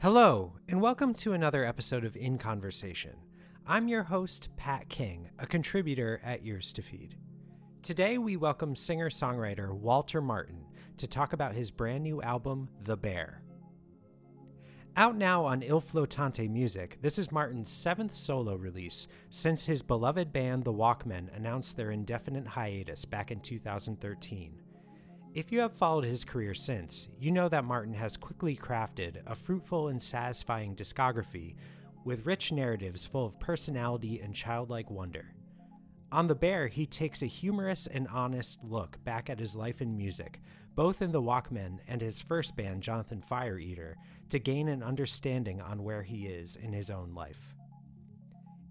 Hello, and welcome to another episode of In Conversation. I'm your host, Pat King, a contributor at Ears to Feed. Today, we welcome singer songwriter Walter Martin to talk about his brand new album, The Bear. Out now on Ile Flottante Music, this is Martin's seventh solo release since his beloved band The Walkmen announced their indefinite hiatus back in 2013. If you have followed his career since, you know that Martin has quickly crafted a fruitful and satisfying discography with rich narratives full of personality and childlike wonder. On The Bear, he takes a humorous and honest look back at his life in music, both in The Walkmen and his first band, Jonathan Fire Eater, to gain an understanding on where he is in his own life.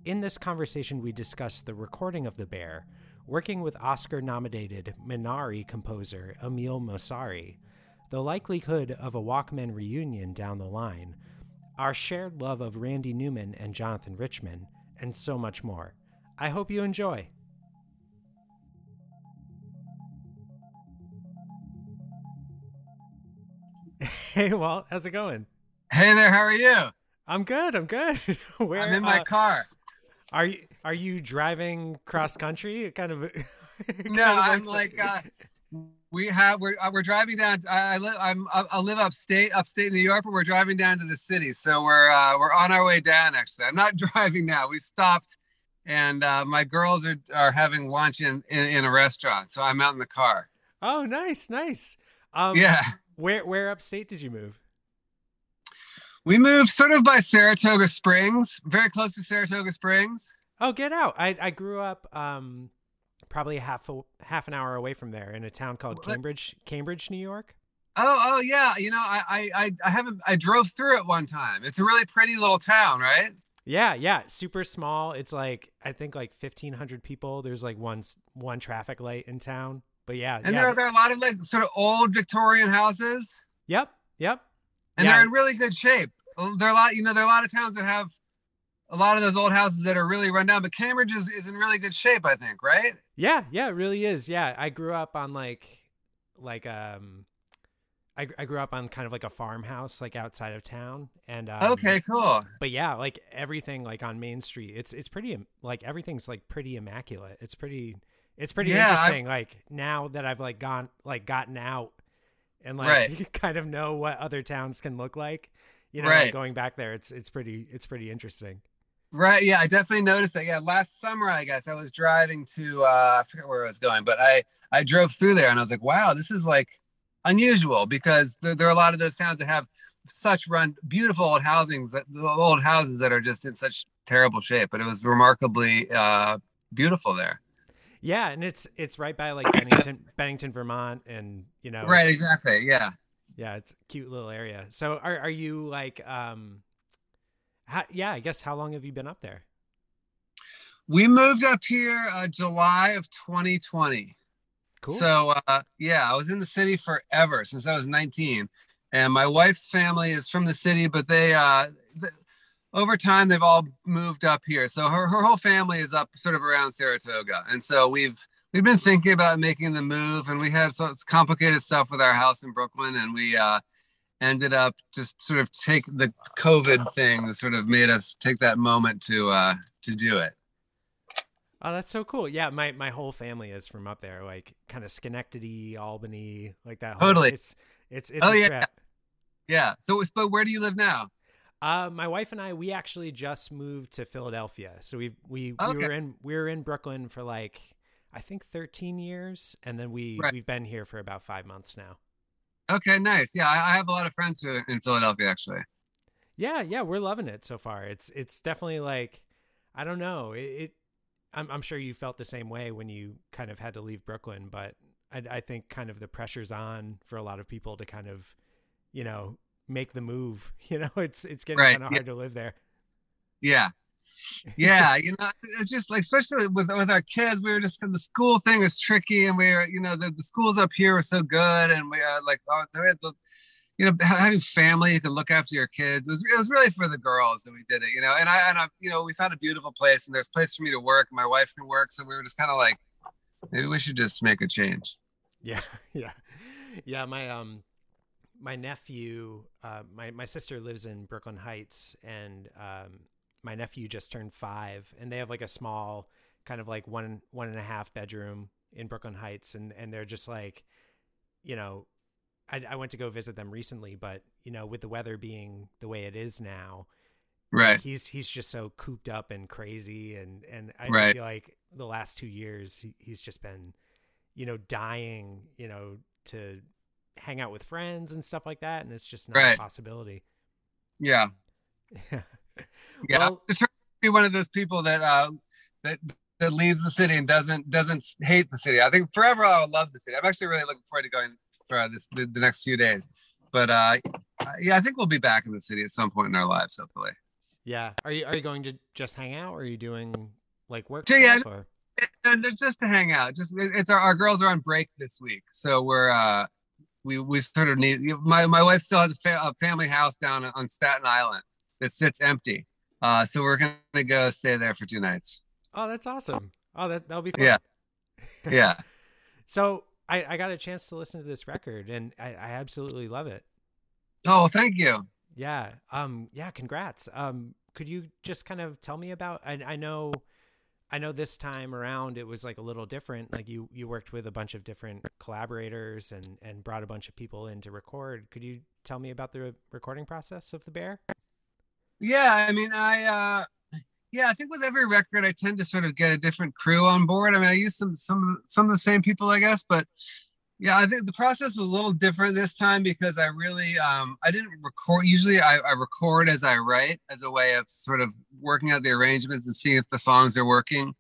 In this conversation, we discuss the recording of The Bear, working with Oscar nominated Minari composer Emil Mosseri, the likelihood of a Walkmen reunion down the line, our shared love of Randy Newman and Jonathan Richman, and so much more. I hope you enjoy. Hey, Walt, how's it going? Hey there, how are you? I'm good. I'm good. Where, are you? I'm in my uh, car. Are you are you driving cross country? Kind of. kind no, of I'm like uh, we have we're uh, we're driving down. I live I'm I live upstate upstate New York, but we're driving down to the city. So we're uh, we're on our way down. Actually, I'm not driving now. We stopped, and uh, my girls are are having lunch in, in in a restaurant. So I'm out in the car. Oh, nice, nice. Um, yeah. Where where upstate did you move? We moved sort of by Saratoga Springs, very close to Saratoga Springs. Oh, get out! I I grew up um, probably half a, half an hour away from there in a town called Cambridge, Cambridge, New York. Oh, oh yeah. You know, I I I haven't. I drove through it one time. It's a really pretty little town, right? Yeah, yeah, super small. It's like I think like fifteen hundred people. There's like one one traffic light in town. But yeah, and yeah. there, there are a lot of like sort of old Victorian houses. Yep, yep. And yeah. they're in really good shape there are a lot, you know, there are a lot of towns that have a lot of those old houses that are really run down, but Cambridge is, is in really good shape, I think, right? Yeah, yeah, it really is. Yeah. I grew up on like like um I, I grew up on kind of like a farmhouse like outside of town and um, okay cool but yeah like everything like on main street it's it's pretty like everything's like pretty immaculate it's pretty it's pretty yeah, interesting I, like now that i've like gone like gotten out and like right. kind of know what other towns can look like you know, right. like going back there, it's it's pretty it's pretty interesting. Right. Yeah, I definitely noticed that. Yeah, last summer, I guess I was driving to uh, I forget where I was going, but I I drove through there and I was like, wow, this is like unusual because there, there are a lot of those towns that have such run beautiful old housing, old houses that are just in such terrible shape. But it was remarkably uh, beautiful there. Yeah, and it's it's right by like Bennington, Bennington, Vermont, and you know. Right. Exactly. Yeah yeah it's a cute little area so are, are you like um how, yeah i guess how long have you been up there? We moved up here uh, july of 2020 cool. So uh, yeah i was in the city forever since i was 19 and my wife's family is from the city but they uh over time they've all moved up here. So her, her whole family is up sort of around saratoga. And so we've we've been thinking about making the move and we had some complicated stuff with our house in Brooklyn and we uh, ended up just sort of take the COVID thing that sort of made us take that moment to uh, to do it. Oh, that's so cool. Yeah, my my whole family is from up there, like kind of Schenectady, Albany, like that. Whole, totally. It's it's it's oh yeah, trip. yeah. So, but where do you live now? Uh, my wife and I, we actually just moved to Philadelphia. So we we okay. we were in we were in Brooklyn for like I think 13 years, and then we right. we've been here for about five months now. Okay, nice. Yeah, I, I have a lot of friends who in Philadelphia actually. Yeah, yeah, we're loving it so far. It's it's definitely like I don't know. It, it I'm I'm sure you felt the same way when you kind of had to leave Brooklyn, but I, I think kind of the pressure's on for a lot of people to kind of, you know, make the move. You know, it's it's getting right. kind of hard yeah. to live there. Yeah, yeah, you know, it's just like especially with with our kids, we were just the school thing is tricky, and we are you know the, the schools up here are so good, and we are like oh, the, you know having family you can look after your kids. It was, it was really for the girls that we did it, you know. And I and I you know we found a beautiful place, and there's place for me to work, my wife can work, so we were just kind of like maybe we should just make a change. Yeah, yeah, yeah. My um my nephew, uh, my my sister lives in Brooklyn Heights, and um, my nephew just turned five, and they have like a small, kind of like one one and a half bedroom in Brooklyn Heights, and and they're just like, you know, I, I went to go visit them recently, but you know, with the weather being the way it is now, right? He's he's just so cooped up and crazy, and and I right. feel like the last two years he, he's just been, you know, dying, you know, to hang out with friends and stuff like that, and it's just not right. a possibility. Yeah. Yeah. yeah. Well, it's be one of those people that uh that that leaves the city and doesn't doesn't hate the city. I think forever I will love the city. I'm actually really looking forward to going for this the, the, next few days. But uh, yeah, I think we'll be back in the city at some point in our lives, hopefully. Yeah. Are you are you going to just hang out, or are you doing like work? Yeah, or? And just to hang out. Just it's our, our girls are on break this week, so we're uh we we sort of need. My my wife still has a, fa- a family house down on Staten Island that sits empty. Uh, so we're gonna go stay there for two nights. Oh, that's awesome. Oh, that that'll be fun. Yeah. Yeah. so I, I got a chance to listen to this record and I, I absolutely love it. Oh, thank you. Yeah. Um, yeah, congrats. Um, could you just kind of tell me about, I, I know, I know this time around it was like a little different. Like you, you worked with a bunch of different collaborators and, and brought a bunch of people in to record. Could you tell me about the recording process of the bear? Yeah. I mean, I, uh, yeah, I think with every record, I tend to sort of get a different crew on board. I mean, I use some some some of the same people, I guess, but yeah, I think the process was a little different this time because I really um, I didn't record. Usually, I, I record as I write as a way of sort of working out the arrangements and seeing if the songs are working,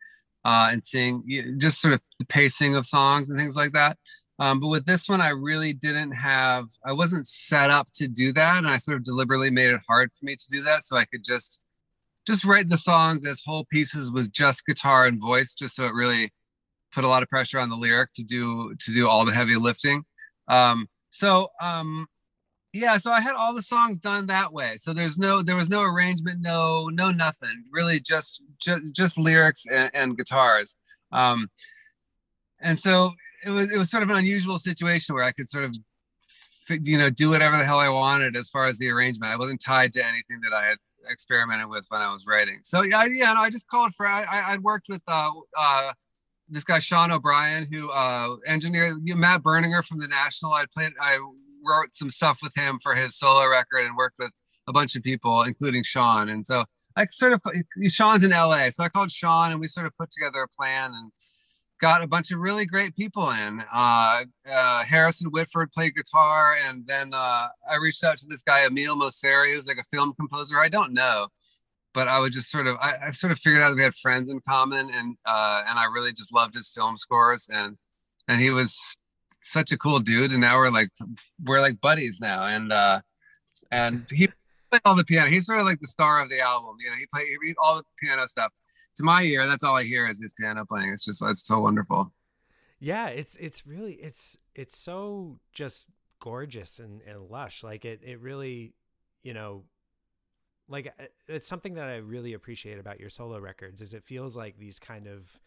uh, and seeing just sort of the pacing of songs and things like that. Um, but with this one, I really didn't have. I wasn't set up to do that, and I sort of deliberately made it hard for me to do that so I could just just write the songs as whole pieces with just guitar and voice, just so it really put a lot of pressure on the lyric to do to do all the heavy lifting. Um, so um, yeah, so I had all the songs done that way. So there's no there was no arrangement, no no nothing. Really just just, just lyrics and, and guitars. Um, and so it was it was sort of an unusual situation where I could sort of you know do whatever the hell I wanted as far as the arrangement. I wasn't tied to anything that I had experimented with when I was writing. So yeah, yeah, no, I just called for. I I worked with uh uh this guy Sean O'Brien who uh engineered Matt Berninger from the National. I played I wrote some stuff with him for his solo record and worked with a bunch of people, including Sean. And so I sort of Sean's in LA, so I called Sean and we sort of put together a plan and got a bunch of really great people in. Uh, uh, Harrison Whitford played guitar, and then uh, I reached out to this guy Emil Mosseri, who's like a film composer. I don't know, but I would just sort of I, I sort of figured out we had friends in common, and uh, and I really just loved his film scores, and and he was such a cool dude. And now we're like we're like buddies now, and uh, and he played all the piano. He's sort of like the star of the album. You know, he played he all the piano stuff to my ear, that's all I hear is this piano playing. It's just it's so wonderful. Yeah, it's it's really it's it's so just gorgeous and, and lush. Like it it really, you know, like uh, it's something that I really appreciate about your solo records is it feels like these kind of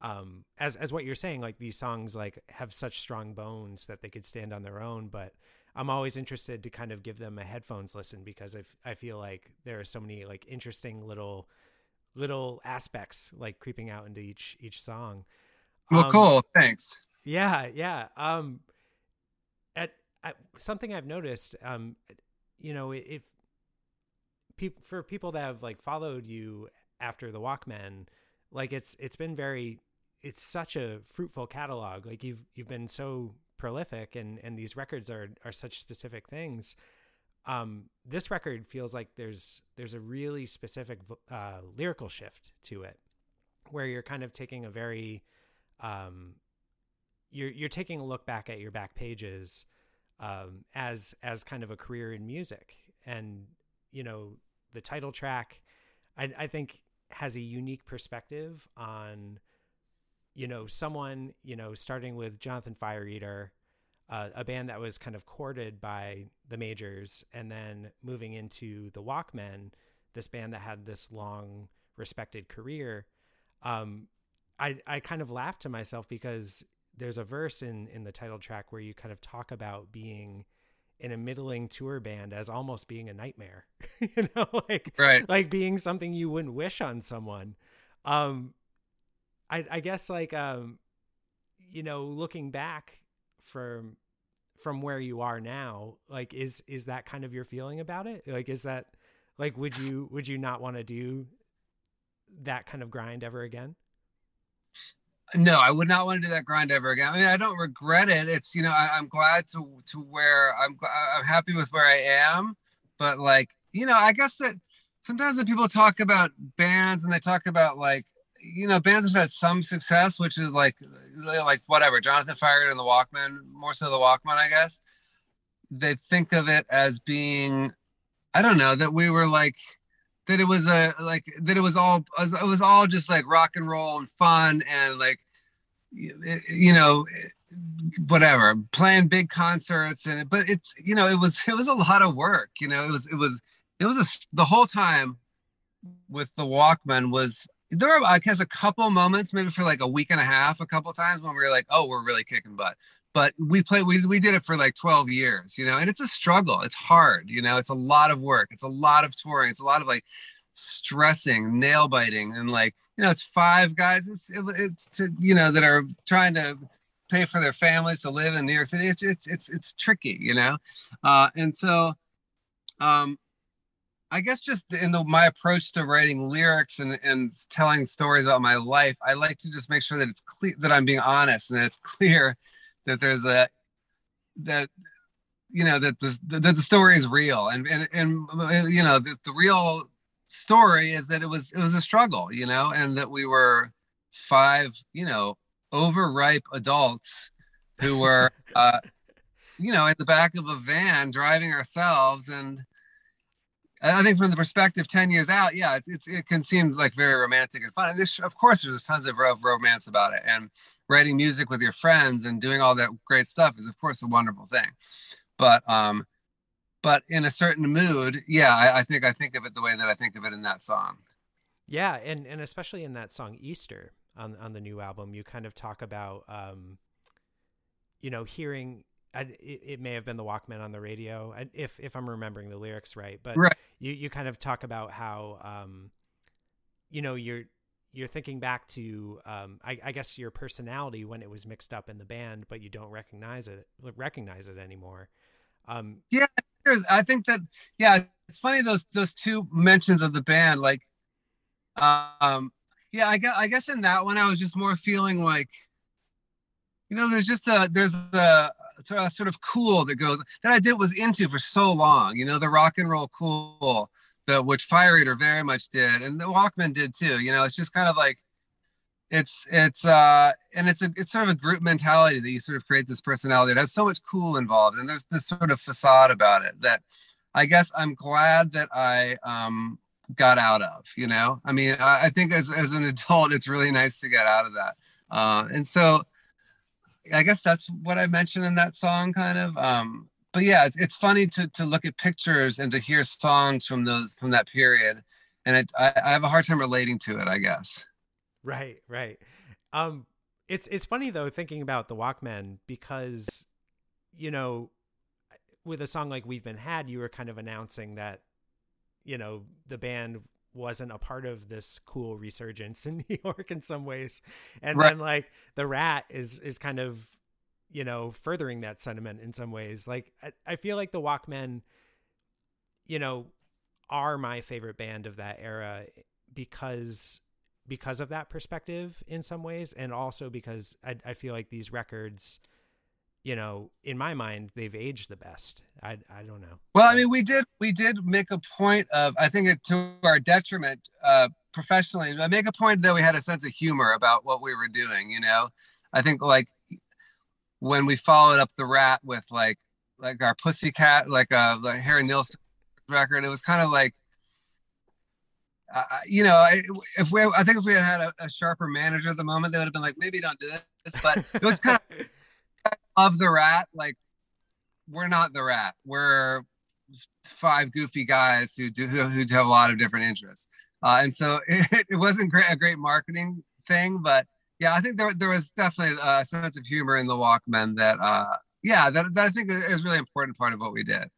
um as as what you're saying like these songs like have such strong bones that they could stand on their own but I'm always interested to kind of give them a headphones listen because I, f- I feel like there are so many like interesting little little aspects like creeping out into each each song. Well, um, cool. Thanks. Yeah, yeah. Um, at, at something I've noticed, um, you know, if people for people that have like followed you after the Walkmen, like it's it's been very, it's such a fruitful catalog. Like you've you've been so prolific, and and these records are are such specific things um, this record feels like there's there's a really specific uh, lyrical shift to it, where you're kind of taking a very um, you're you're taking a look back at your back pages um, as as kind of a career in music, and you know the title track, I, I think has a unique perspective on you know someone you know starting with Jonathan Fire Eater uh, a band that was kind of courted by the majors and then moving into the Walkmen, this band that had this long respected career. Um, I, I kind of laughed to myself because there's a verse in, in the title track where you kind of talk about being in a middling tour band as almost being a nightmare you know like right like being something you wouldn't wish on someone um i i guess like um you know looking back from from where you are now like is is that kind of your feeling about it? Like is that like would you would you not want to do that kind of grind ever again? No i would not want to do that grind ever again. I mean i don't regret it. It's you know I, am glad to to where i'm i'm happy with where i am but like you know i guess that sometimes when people talk about bands and they talk about like you know bands have had some success which is like like whatever jonathan fired and the Walkmen, more so the walkmen i guess. They think of it as being i don't know that we were like that it was a like that it was all it was all just like rock and roll and fun and like you know whatever playing big concerts and but it's you know it was it was a lot of work you know it was it was it was a the whole time with the walkmen was there i guess a couple moments maybe for like a week and a half a couple times when we were like oh we're really kicking butt. But we played we, we did it for like 12 years you know and it's a struggle. It's hard you know it's a lot of work. It's a lot of touring. It's a lot of like stressing nail biting and like you know it's five guys. It's it's to, you know that are trying to pay for their families to live in new york city. It's it's it's, it's tricky you know? Uh and so um I guess just in the my approach to writing lyrics and, and telling stories about my life, I like to just make sure that it's clear that I'm being honest and that it's clear that there's a that you know that the that the story is real. And and, and you know the, the real story is that it was it was a struggle you know and that we were five you know overripe adults who were uh you know in the back of a van driving ourselves and I think from the perspective 10 years out, yeah, it's, it's, it can seem like very romantic and fun. And this, of course, there's tons of romance about it. And writing music with your friends and doing all that great stuff is, of course, a wonderful thing. But, um, but in a certain mood, yeah, I, I think I think of it the way that I think of it in that song. Yeah, and and especially in that song Easter on on the new album, you kind of talk about, um, you know, hearing I, it, it, may have been the Walkmen on the radio, if if I'm remembering the lyrics right. But right. you you kind of talk about how um, you know you're you're thinking back to um, I, I, guess your personality when it was mixed up in the band, but you don't recognize it recognize it anymore. Um, yeah, I think that yeah, it's funny those those two mentions of the band. Like, um, yeah, I guess I guess in that one I was just more feeling like, you know, there's just a there's a sort of sort of cool that goes that I did was into for so long. You know, the rock and roll cool, the which Fire Eater very much did, and the Walkmen did too. You know, it's just kind of like it's it's uh and it's a it's sort of a group mentality that you sort of create this personality. It has so much cool involved, and there's this sort of facade about it that I guess I'm glad that I um got out of. You know, I mean, I, I think as as an adult, it's really nice to get out of that. Uh, and so I guess that's what I mentioned in that song, kind of. Um, but yeah, it's, it's funny to to look at pictures and to hear songs from those from that period, and it, I, I have a hard time relating to it. I guess. Right, right. Um, it's it's funny though thinking about the Walkmen because, you know, with a song like "We've Been Had," you were kind of announcing that, you know, the band wasn't a part of this cool resurgence in New York in some ways. And right. then like the rat is is kind of you know furthering that sentiment in some ways. Like I, I feel like the Walkmen you know are my favorite band of that era because because of that perspective in some ways and also because I, I feel like these records you know, in my mind, they've aged the best. I I don't know. Well, I mean, we did we did make a point of I think it, to our detriment uh, professionally. I make a point that we had a sense of humor about what we were doing. You know, I think like when we followed up the rat with like like our pussycat like uh like Harry Nilsson record, it was kind of like. Uh, you know, if we, I think if we had had a, a, sharper manager at the moment, they would have been like, maybe don't do this. But it was kind of of the rat, like we're not the rat. We're five goofy guys who do who, who have a lot of different interests. Uh, and so it, it wasn't great, a great marketing thing, but yeah, I think there, there was definitely a sense of humor in the Walkmen that, uh, yeah, that, that I think is really important part of what we did.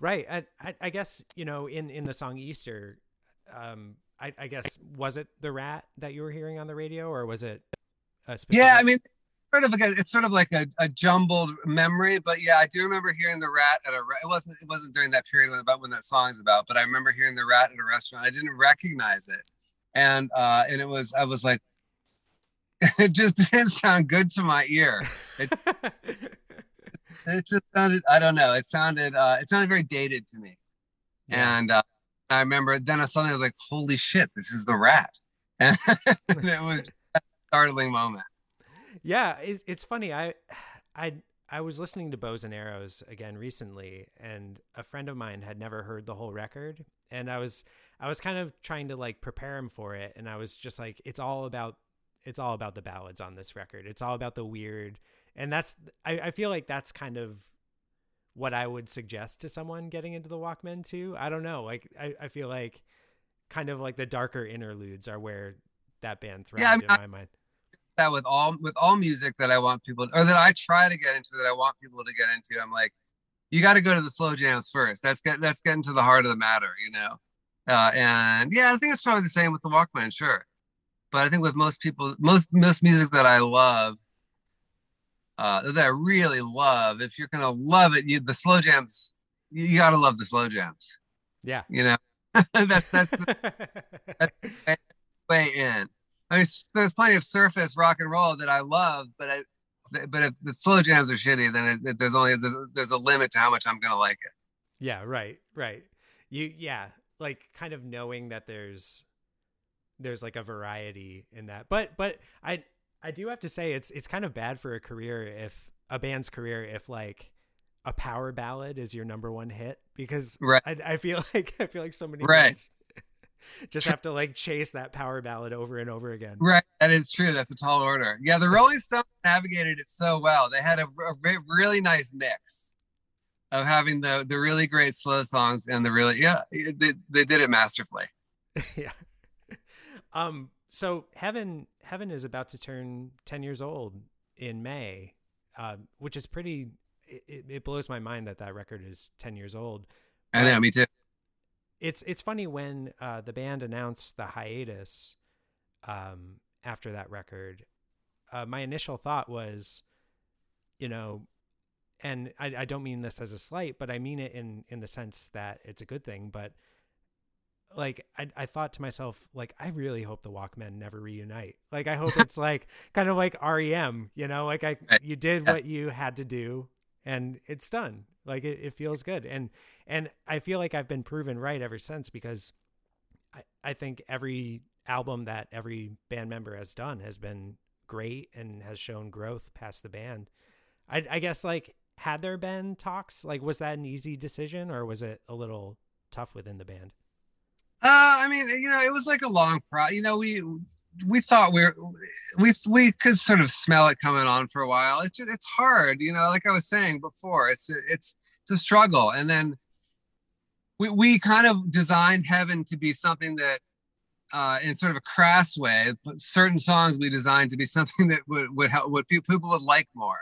Right. I, I, I guess you know in in the song Easter, um, I, I guess was it the rat that you were hearing on the radio, or was it? yeah, I mean, sort of like a, it's sort of like a, a jumbled memory, but yeah, I do remember hearing the rat at a. It wasn't it wasn't during that period about when that song's about, but I remember hearing the rat at a restaurant. I didn't recognize it, and uh, and it was I was like, it just didn't sound good to my ear. It, it just sounded I don't know. It sounded uh, it sounded very dated to me, yeah. and uh, I remember then I suddenly was like, holy shit, this is the rat, and it was a startling moment. Yeah, it, it's funny. I I I was listening to Bows and Arrows again recently, and a friend of mine had never heard the whole record, and I was I was kind of trying to like prepare him for it, and I was just like, it's all about it's all about the ballads on this record. It's all about the weird and that's I, I feel like that's kind of what I would suggest to someone getting into the Walkmen too. I don't know. Like I, I feel like kind of like the darker interludes are where that band thrived yeah, I mean, in my mind. That with all with all music that I want people or that I try to get into that I want people to get into, I'm like, you got to go to the slow jams first. That's get that's getting to the heart of the matter, you know. Uh, and yeah, I think it's probably the same with the Walkmen, sure. But I think with most people, most most music that I love, uh, that I really love. If you're gonna love it, you the slow jams, you, you gotta love the slow jams. Yeah, you know, that's that's, that's way in. I mean, there's plenty of surface rock and roll that I love, but I, but if the slow jams are shitty, then it, it, there's only there's, there's a limit to how much I'm gonna like it. Yeah, right, right. You yeah, like kind of knowing that there's there's like a variety in that. But but I I do have to say it's it's kind of bad for a career if a band's career if like a power ballad is your number one hit because right. I, I feel like I feel like so many right. bands just have to like chase that power ballad over and over again. Right, that is true. That's a tall order. Yeah, the Rolling Stones navigated it so well. They had a, a really nice mix of having the the really great slow songs and the really yeah they, they did it masterfully. yeah. Um. So heaven Heaven is about to turn 10 years old in May, uh, which is pretty. It, it, blows my mind that that record is 10 years old. I know, me too. It's it's funny when uh, the band announced the hiatus um, after that record. Uh, my initial thought was, you know, and I, I don't mean this as a slight, but I mean it in in the sense that it's a good thing. But like I, I thought to myself like i really hope the walkmen never reunite like i hope it's like kind of like rem you know like i you did what you had to do and it's done like it, it feels good and and i feel like i've been proven right ever since because i i think every album that every band member has done has been great and has shown growth past the band i i guess like had there been talks like was that an easy decision or was it a little tough within the band uh, I mean, you know, it was like a long pro. You know, we we thought we were we we could sort of smell it coming on for a while. It's just it's hard, you know. Like I was saying before, it's it's it's a struggle. And then we we kind of designed Heaven to be something that, uh, in sort of a crass way, but certain songs we designed to be something that would would help what people would like more.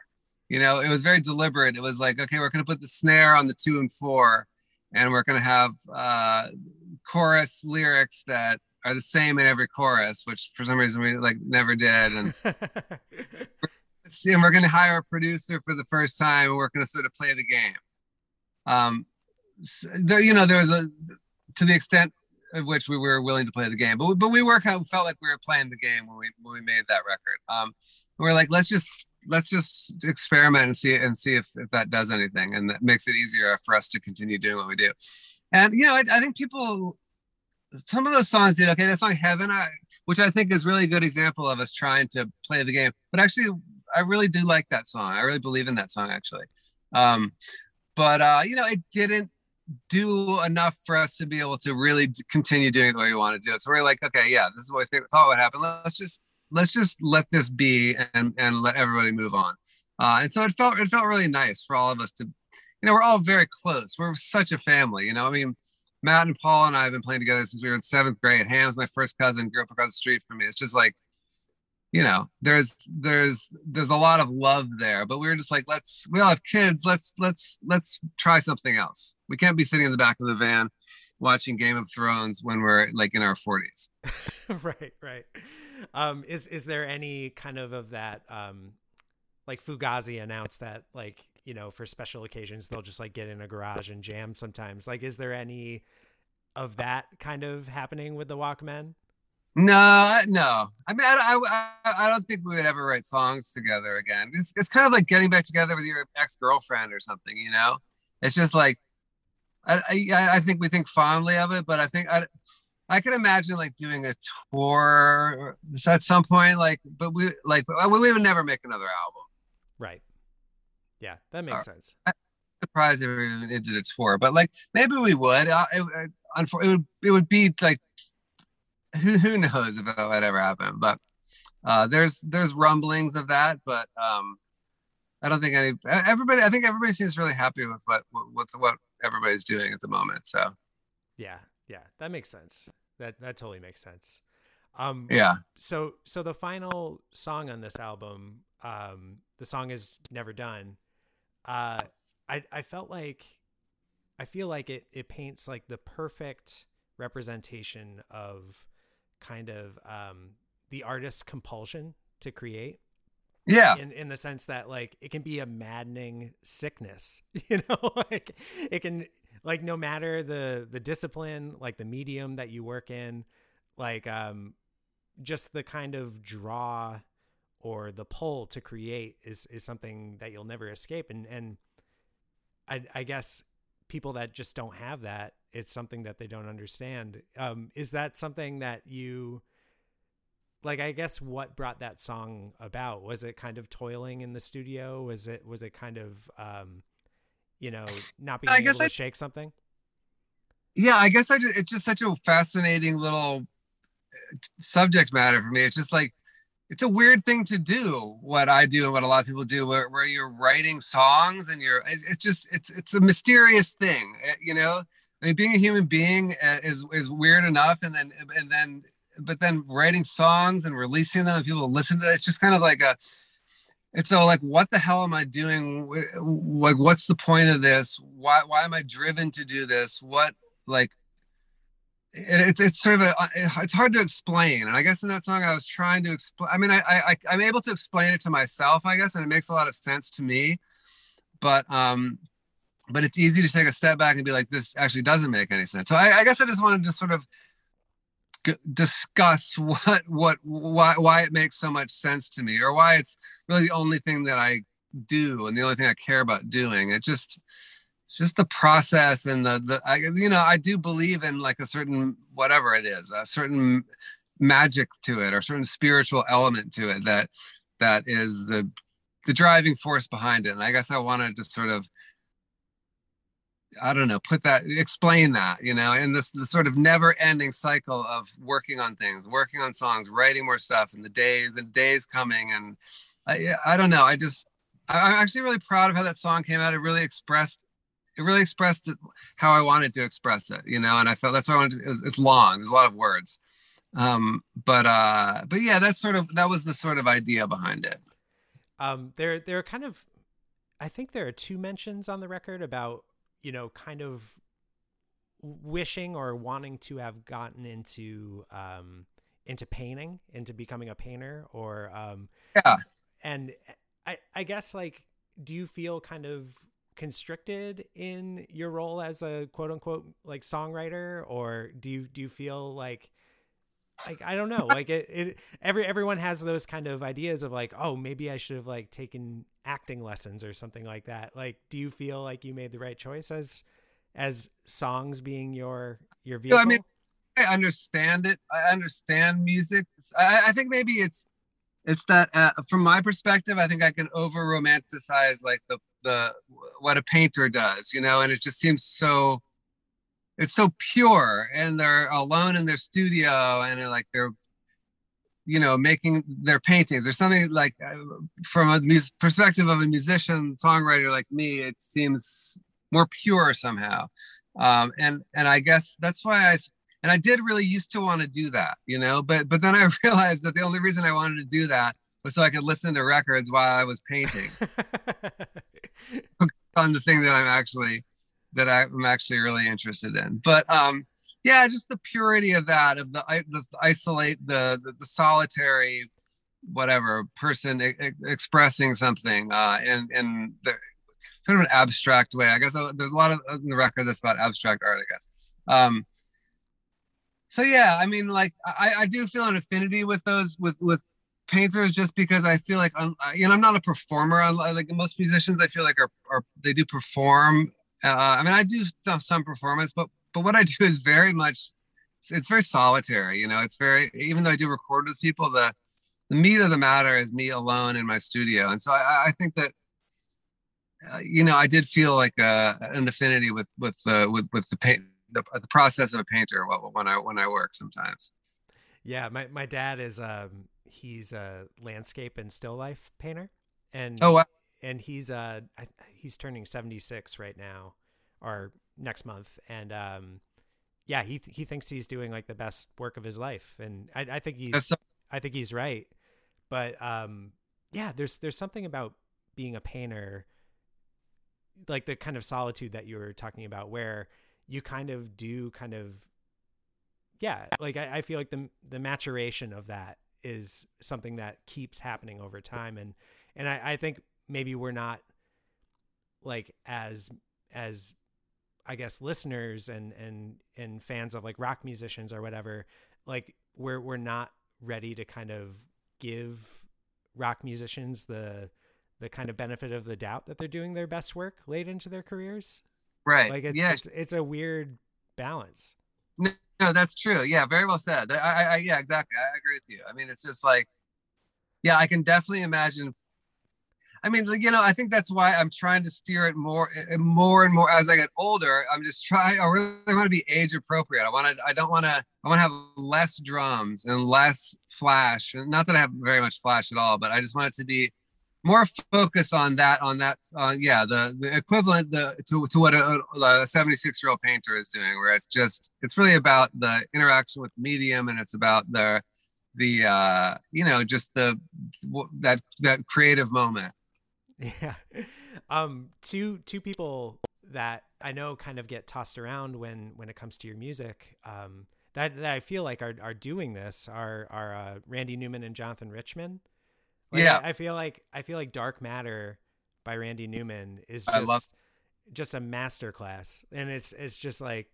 You know, it was very deliberate. It was like, okay, we're going to put the snare on the two and four, and we're going to have uh, chorus lyrics that are the same in every chorus, which for some reason we like never did. And, and we're going to hire a producer for the first time, and we're going to sort of play the game. Um, so there, you know, there was a to the extent of which we were willing to play the game, but we, but we were kind of felt like we were playing the game when we when we made that record. Um, we we're like, let's just let's just experiment and see and see if, if that does anything, and that makes it easier for us to continue doing what we do. And you know, I, I think people, some of those songs did okay. That song "Heaven," I, which I think is really a good example of us trying to play the game. But actually, I really do like that song. I really believe in that song actually. Um, but uh, you know, it didn't do enough for us to be able to really continue doing the way we want to do it. So we're like, okay, yeah, this is what we think, thought would happen. Let's just let's just let this be and and let everybody move on. Uh, and so it felt it felt really nice for all of us to you know, we're all very close. We're such a family, you know. I mean, Matt and Paul and I have been playing together since we were in seventh grade. Ham's my first cousin, grew up across the street from me. It's just like you know there's there's there's a lot of love there but we were just like let's we all have kids let's let's let's try something else we can't be sitting in the back of the van watching game of thrones when we're like in our 40s right right um is is there any kind of of that um like fugazi announced that like you know for special occasions they'll just like get in a garage and jam sometimes like is there any of that kind of happening with the walkmen no, no. I mean, I, I, I don't think we would ever write songs together again. It's, it's kind of like getting back together with your ex girlfriend or something, you know? It's just like, I, I, I think we think fondly of it, but I think I, I can imagine like doing a tour at some point, like, but we like, we would never make another album. Right. Yeah, that makes uh, sense. I'm surprised if we did a tour, but like maybe we would. Uh, it, it, it would it would be like who who knows about whatever happened, but uh, there's there's rumblings of that, but um, I don't think any everybody. I think everybody seems really happy with what what what everybody's doing at the moment. So yeah, yeah, that makes sense. That that totally makes sense. Um, yeah. So so the final song on this album, um, the song is "Never Done." Uh, I I felt like I feel like it it paints like the perfect representation of kind of um, the artist's compulsion to create. Yeah. In in the sense that like it can be a maddening sickness, you know, like it can like no matter the the discipline, like the medium that you work in, like um just the kind of draw or the pull to create is is something that you'll never escape and and I I guess people that just don't have that it's something that they don't understand. Um, is that something that you like? I guess what brought that song about was it kind of toiling in the studio? Was it was it kind of um, you know not being I able to I, shake something? Yeah, I guess I just, it's just such a fascinating little uh, subject matter for me. It's just like it's a weird thing to do what i do and what a lot of people do where, where you're writing songs and you're it's, just it's it's a mysterious thing eh, you know? I mean, being a human being uh, is is weird enough, and then and then but then writing songs and releasing them and people listen to it, it's just kind of like a it's so like what the hell am i doing? Like what's the point of this? Why why am i driven to do this? What like it's it's sort of a it's hard to explain and i guess in that song i was trying to explain i mean I, I i'm able to explain it to myself i guess and it makes a lot of sense to me but um but it's easy to take a step back and be like, this actually doesn't make any sense. So I, I guess I just wanted to sort of g- discuss what, what, why, why it makes so much sense to me, or why it's really the only thing that I do and the only thing I care about doing. It just, it's just the process and the, the, I, you know, I do believe in like a certain whatever it is, a certain magic to it, or certain spiritual element to it that, that is the, the driving force behind it. And I guess I wanted to sort of I don't know, put that, explain that, you know, and this the sort of never ending cycle of working on things, working on songs, writing more stuff, and the day, the days coming, and I, I don't know, I just, I'm actually really proud of how that song came out. It really expressed, it really expressed it, how I wanted to express it, you know, and I felt that's why I wanted to, it's, it's long, there's a lot of words, um, but uh, but yeah, that's sort of that was the sort of idea behind it. Um, there, there are kind of, I think there are two mentions on the record about you know, kind of wishing or wanting to have gotten into um into painting, into becoming a painter or um yeah. And I I guess like do you feel kind of constricted in your role as a quote unquote like songwriter? Or do you do you feel like like I don't know like it, it every everyone has those kind of ideas of like oh maybe I should have like taken acting lessons or something like that. Like do you feel like you made the right choice as as songs being your your vehicle i mean i understand it. I understand music. I, I think maybe it's it's that uh, from my perspective i think i can over romanticize like the the what a painter does you know and it just seems so it's so pure and they're alone in their studio and like they're you know making their paintings. There's something like uh, from a mus- perspective of a musician songwriter like me it seems more pure somehow. Um, and and i guess that's why i and I did really used to want to do that, you know, but but then I realized that the only reason I wanted to do that was so I could listen to records while I was painting on the thing that I'm actually that I'm actually really interested in. But um yeah, just the purity of that, of the, the isolate the, the, the solitary whatever person expressing something uh in in the sort of an abstract way. I guess uh, there's a lot of in the record that's about abstract art, I guess. Um, so yeah i mean like i i do feel an affinity with those with with painters just because i feel like I'm, you know i'm not a performer. I, like most musicians i feel like are, are they do perform. Uh, i mean i do some performance but but what i do is very much it's very solitary you know? It's very even though i do record with people the the meat of the matter is me alone in my studio. And so i, I think that uh, you know i did feel like uh, an affinity with with uh, with with the paint the, the process of a painter when I when I work sometimes. Yeah, my my dad is um he's a landscape and still life painter, and oh wow. and he's uh he's turning seventy six right now, or next month, and um yeah he he thinks he's doing like the best work of his life, and I I think he's so- I think he's right, but um yeah there's there's something about being a painter like the kind of solitude that you were talking about where you kind of do kind of yeah like I, I feel like the the maturation of that is something that keeps happening over time and and I, I think maybe we're not like as as I guess listeners and and and fans of like rock musicians or whatever, like we're we're not ready to kind of give rock musicians the the kind of benefit of the doubt that they're doing their best work late into their careers. Right. Like it's, yeah. it's, it's a weird balance. No, no, that's true. Yeah, very well said. I, I, yeah, exactly. I agree with you. I mean, it's just like, yeah, I can definitely imagine. I mean, you know, I think that's why I'm trying to steer it more, eh, more and more as I get older. I'm just trying. I really want to be age appropriate. I want to. I don't want to. I want to have less drums and less flash. Not that I have very much flash at all, but I just want it to be more focus on that on that uh, yeah the the equivalent the to, to what a, a 76 year old painter is doing where it's just it's really about the interaction with medium and it's about the the uh you know just the that that creative moment. Yeah. Um two two people that i know kind of get tossed around when when it comes to your music um that, that i feel like are, are doing this are are uh, randy newman and jonathan richman like, yeah, I, feel like I feel like Dark Matter by Randy Newman is just love- just a masterclass, and it's it's just like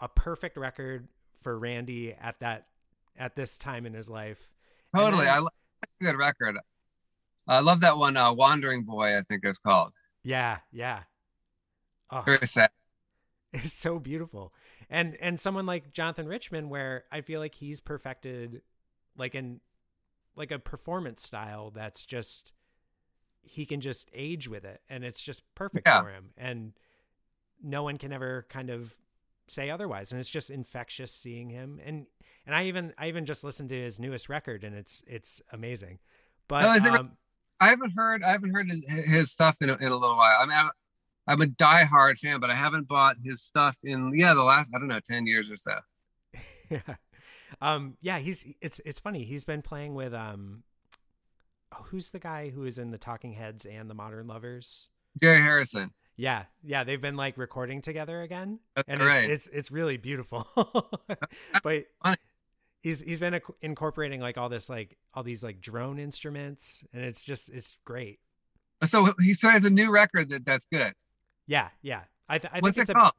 a perfect record for Randy at that at this time in his life. Totally, then, I love a good record. I love that one, uh, "Wandering Boy." I think it's called. Yeah, yeah. Oh, Very sad. It's so beautiful, and and someone like Jonathan Richman, where I feel like he's perfected, like an like a performance style that's just he can just age with it and it's just perfect yeah. for him. And no one can ever kind of say otherwise. And it's just infectious seeing him. And and I even I even just listened to his newest record and it's it's amazing. But no, um, I haven't heard I haven't heard his, his stuff in a, in a little while. I mean I'm, I'm a diehard fan but I haven't bought his stuff in yeah the last I don't know 10 years or so. Yeah um, yeah, he's it's it's funny. He's been playing with um, oh, who's the guy who is in the Talking Heads and the Modern Lovers? Jerry Harrison. Yeah, yeah, they've been like recording together again, That's and right. it's, it's, it's really beautiful. but he's he's been incorporating like all this like all these like drone instruments, and it's just it's great. So he so has a new record that that's good. Yeah, yeah. I, th- I What's think it called?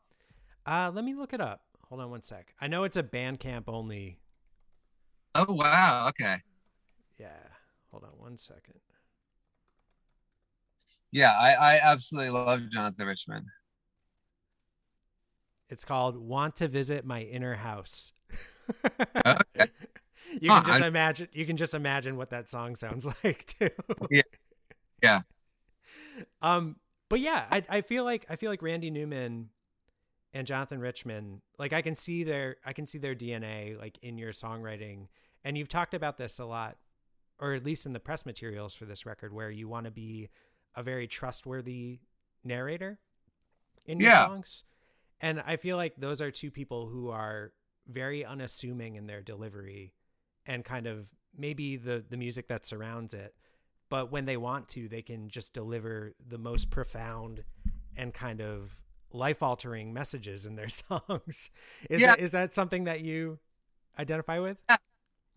A, uh, let me look it up. Hold on one sec. I know it's a Bandcamp only Oh wow. Okay. Yeah. Hold on one second. Yeah, I, I absolutely love Jonathan Richman. It's called "Want to Visit My Inner House." okay. You huh, can just I... imagine. You can just imagine what that song sounds like too. yeah. Yeah. Um. But yeah, I I feel like I feel like Randy Newman and Jonathan Richman. Like I can see their I can see their DNA like in your songwriting and you've talked about this a lot or at least in the press materials for this record where you want to be a very trustworthy narrator in your yeah. songs and i feel like those are two people who are very unassuming in their delivery and kind of maybe the the music that surrounds it but when they want to they can just deliver the most profound and kind of life altering messages in their songs is yeah. that is that something that you identify with yeah.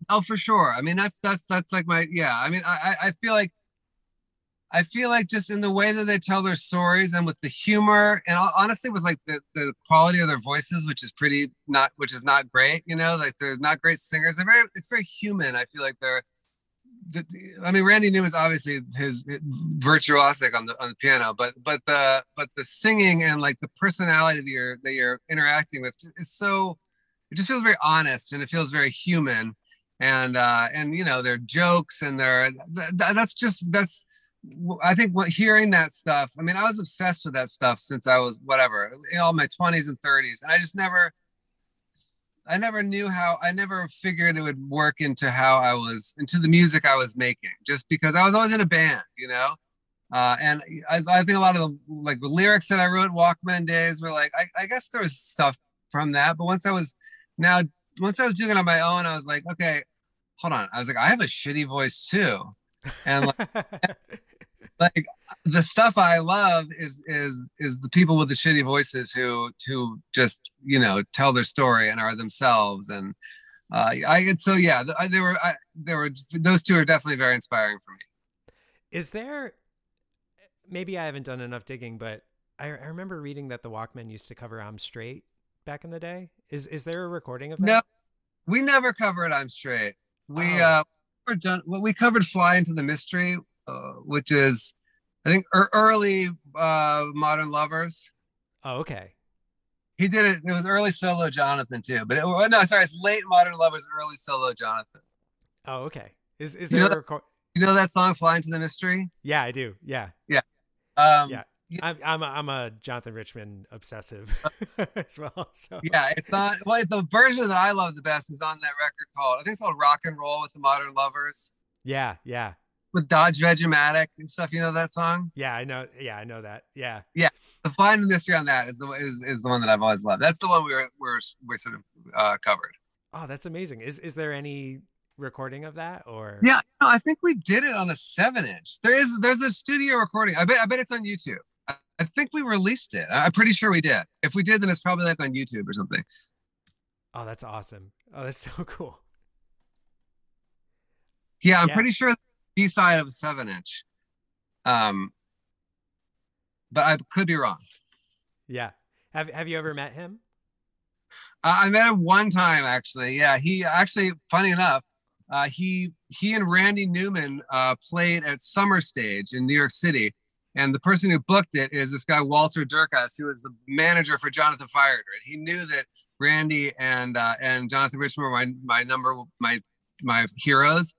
Oh for sure i mean that's that's that's like my yeah i mean i i feel like I feel like just in the way that they tell their stories and with the humor and honestly with like the, the quality of their voices, which is pretty not, which is not great, you know, like they're not great singers. They're very, it's very human. I feel like they're, the, I mean, Randy Newman's obviously his, his virtuosic on the on the piano, but but the but the singing and like the personality that you're that you're interacting with is so it just feels very honest and it feels very human and uh and you know their jokes and their that, that's just that's I think what hearing that stuff, I mean, I was obsessed with that stuff since I was whatever, in all my 20s and 30s. And I just never, I never knew how, I never figured it would work into how I was, into the music I was making, just because I was always in a band, you know? Uh, and I, I think a lot of the like the lyrics that I wrote Walkmen days were like, I, I guess there was stuff from that. But once I was now, once I was doing it on my own, I was like, okay, hold on. I was like, I have a shitty voice too. And like, like the stuff I love is is is the people with the shitty voices who who just you know tell their story and are themselves and uh, I so yeah they were I, they were those two are definitely very inspiring for me. Is there maybe I haven't done enough digging, but I, I remember reading that the Walkmen used to cover "I'm Straight" back in the day. Is is there a recording of that? No, we never covered "I'm Straight." We oh. uh, done well, we covered "Fly into the Mystery," Uh, which is I think er- early uh, Modern Lovers. Oh, okay. He did it. It was early solo Jonathan too, but it, no, sorry, it's late Modern Lovers, early solo Jonathan. Oh, okay. Is is there you know, record- you know that song "Fly into the Mystery"? Yeah, I do. Yeah. Yeah. Um, yeah. I'm I'm a, I'm a Jonathan Richman obsessive as well. So yeah, it's on. Well, the version that I love the best is on that record called I think it's called Rock and Roll with the Modern Lovers. Yeah, yeah with Dodge Veg-O-Matic and stuff. You know that song? Yeah, I know. Yeah, I know that. Yeah. Yeah. The Flying Mystery on that is the is, is the one that I've always loved. That's the one we were we're we're sort of uh, covered. Oh, that's amazing. Is is there any recording of that or? Yeah, no, I think we did it on a seven inch. There is there's a studio recording. I bet I bet it's on YouTube. I, think we released it. I'm pretty sure we did. If we did, then it's probably like on YouTube or something. Oh, that's awesome. Oh, that's so cool. Yeah, I'm yeah. pretty sure B side of a seven inch. Um, but I could be wrong. Yeah. Have Have you ever met him? Uh, I met him one time actually. Yeah, he actually, funny enough, uh, he he and Randy Newman uh, played at Summer Stage in New York City, and the person who booked it is this guy Walter Durkas, who was the manager for Jonathan Fire*Eater. He knew that Randy and uh, and Jonathan Richman were my my number my my heroes,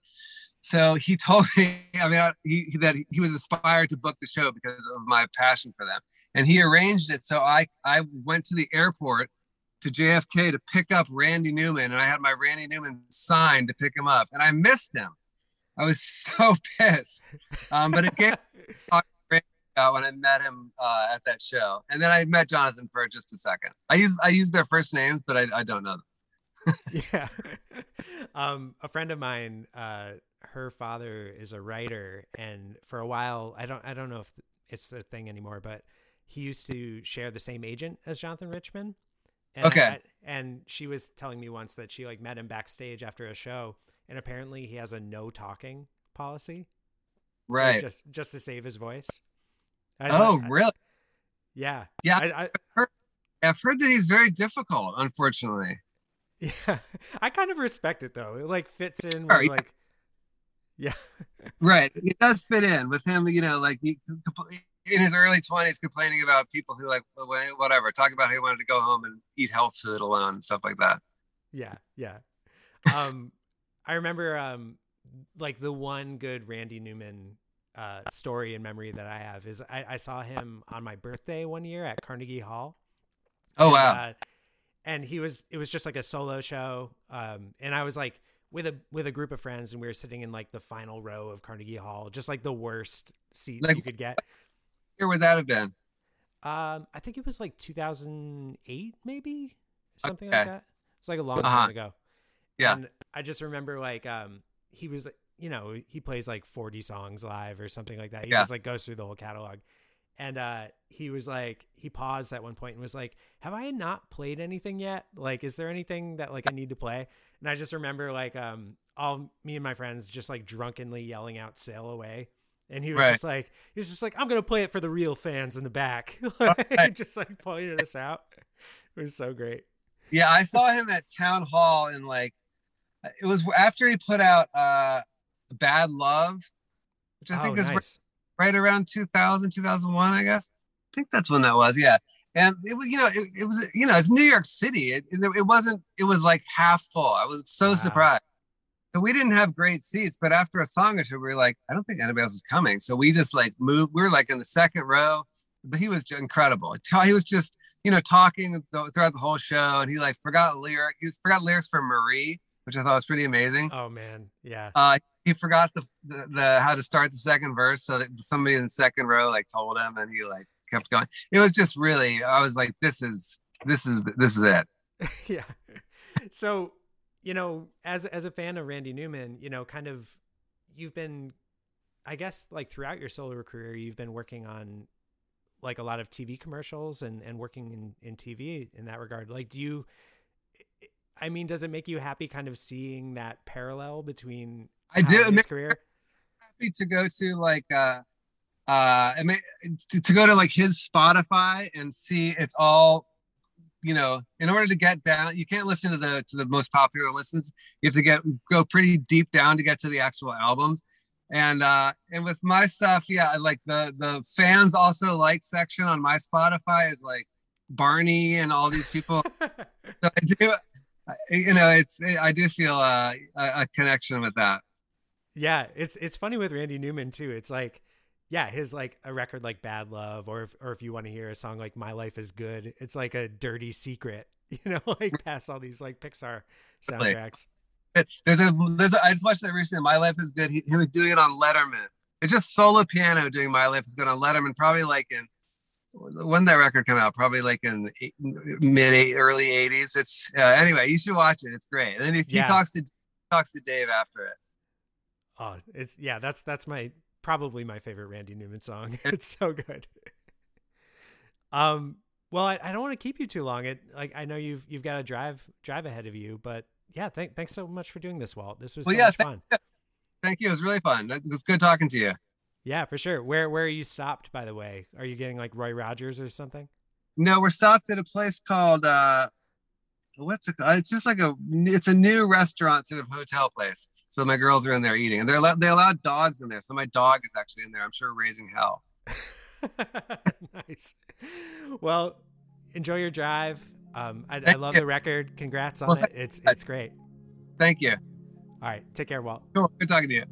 so he told me, I mean, he, that he was inspired to book the show because of my passion for them. And he arranged it. So I, I went to the airport to JFK to pick up Randy Newman. And I had my Randy Newman sign to pick him up. And I missed him. I was so pissed. Um, but again, when I met him uh, at that show. And then I met Jonathan for just a second. I use I use their first names, but I, I don't know them. yeah. um, a friend of mine uh, her father is a writer and for a while i don't i don't know if it's a thing anymore but he used to share the same agent as jonathan richman and okay I, and she was telling me once that she like met him backstage after a show and apparently he has a no talking policy right just just to save his voice I, oh I, really yeah yeah I, have heard, I've heard that he's very difficult unfortunately yeah i kind of respect it though it like fits in with, like yeah. right. It does fit in with him, you know, like he, in his early 20s complaining about people who like whatever, talking about how he wanted to go home and eat health food alone and stuff like that. Yeah. Yeah. Um I remember um like the one good Randy Newman uh story and memory that I have is I, I saw him on my birthday one year at Carnegie Hall. Oh and, wow. Uh, and he was it was just like a solo show. Um and I was like with a with a group of friends and we were sitting in like the final row of Carnegie Hall, just like the worst seats like, you could get. Where would that have been? Um, I think it was like 2008, maybe something okay. like that. was like a long uh-huh. time ago. Yeah. And I just remember like um he was you know, he plays like 40 songs live or something like that. He yeah. just like goes through the whole catalog. And uh he was like he paused at one point and was like, "Have I not played anything yet? Like is there anything that like I need to play?" And I just remember like um all me and my friends just like drunkenly yelling out "Sail Away." And he was right. just like, he was just like, I'm gonna play it for the real fans in the back. like, just like pointed us out. It was so great. Yeah, I saw him at town hall in like it was after he put out uh Bad Love, which I think oh, is nice. right, around 2000, 2001, I guess. I think that's when that was. Yeah. And it was, you know, it, it was, you know, it's New York City. It, it, it wasn't, it was like half full. I was so wow. surprised. So we didn't have great seats, but after a song or two, we were like, I don't think anybody else is coming. So we just like moved. We were like in the second row, but he was incredible. He was just, you know, talking throughout the whole show, and he like forgot lyric. He forgot lyrics for Marie, which I thought was pretty amazing. Oh man, yeah. Uh, he forgot the, the, the how to start the second verse, so that somebody in the second row like told him, and he like kept going. It was just really. I was like, this is this is this is it. yeah. So you know, as as a fan of Randy Newman, you know, kind of you've been I guess like throughout your solo career, you've been working on like a lot of TV commercials and and working in in TV in that regard. Like do you I mean, does it make you happy kind of seeing that parallel between I do his career? Happy to go to like uh uh I mean to, to go to like his Spotify and see it's all you know, in order to get down, you can't listen to the to the most popular listens. You have to get go pretty deep down to get to the actual albums. And uh and with my stuff, yeah, like the the fans also like section on my Spotify is like Barney and all these people. so I do you know, it's I do feel uh, a, a connection with that. Yeah, it's it's funny with Randy Newman too. It's like yeah, his like a record like Bad Love, or if, or if you want to hear a song like My Life Is Good, it's like a dirty secret, you know, like past all these like Pixar soundtracks. There's a there's a, I just watched that recently. My Life Is Good. He, he was doing it on Letterman. It's just solo piano doing My Life Is Good on Letterman. Probably like in when that record come out? Probably like in mid early '80s. It's uh, anyway. You should watch it. It's great. And then he, yeah. he talks to talks to Dave after it. Oh, it's yeah. That's that's my probably my favorite Randy Newman song. it's so good. um, well, I, I don't want to keep you too long. It like I know you've you've got a drive drive ahead of you, but yeah, thank, thanks so much for doing this, Walt. This was well, so yeah, much fun. Thank you. It was really fun. It was good talking to you. Yeah, for sure. Where where are you stopped, by the way? Are you getting like Roy Rogers or something? No, we're stopped at a place called uh what's it called? It's just like a it's a new restaurant sort of hotel place. So my girls are in there eating, and they're allowed, they allowed dogs in there. So my dog is actually in there. I'm sure raising hell. nice. Well, enjoy your drive. Um, I, I love you. the record. Congrats on well, it. It's it's great. Thank you. All right, take care, Walt. Cool. Good talking to you.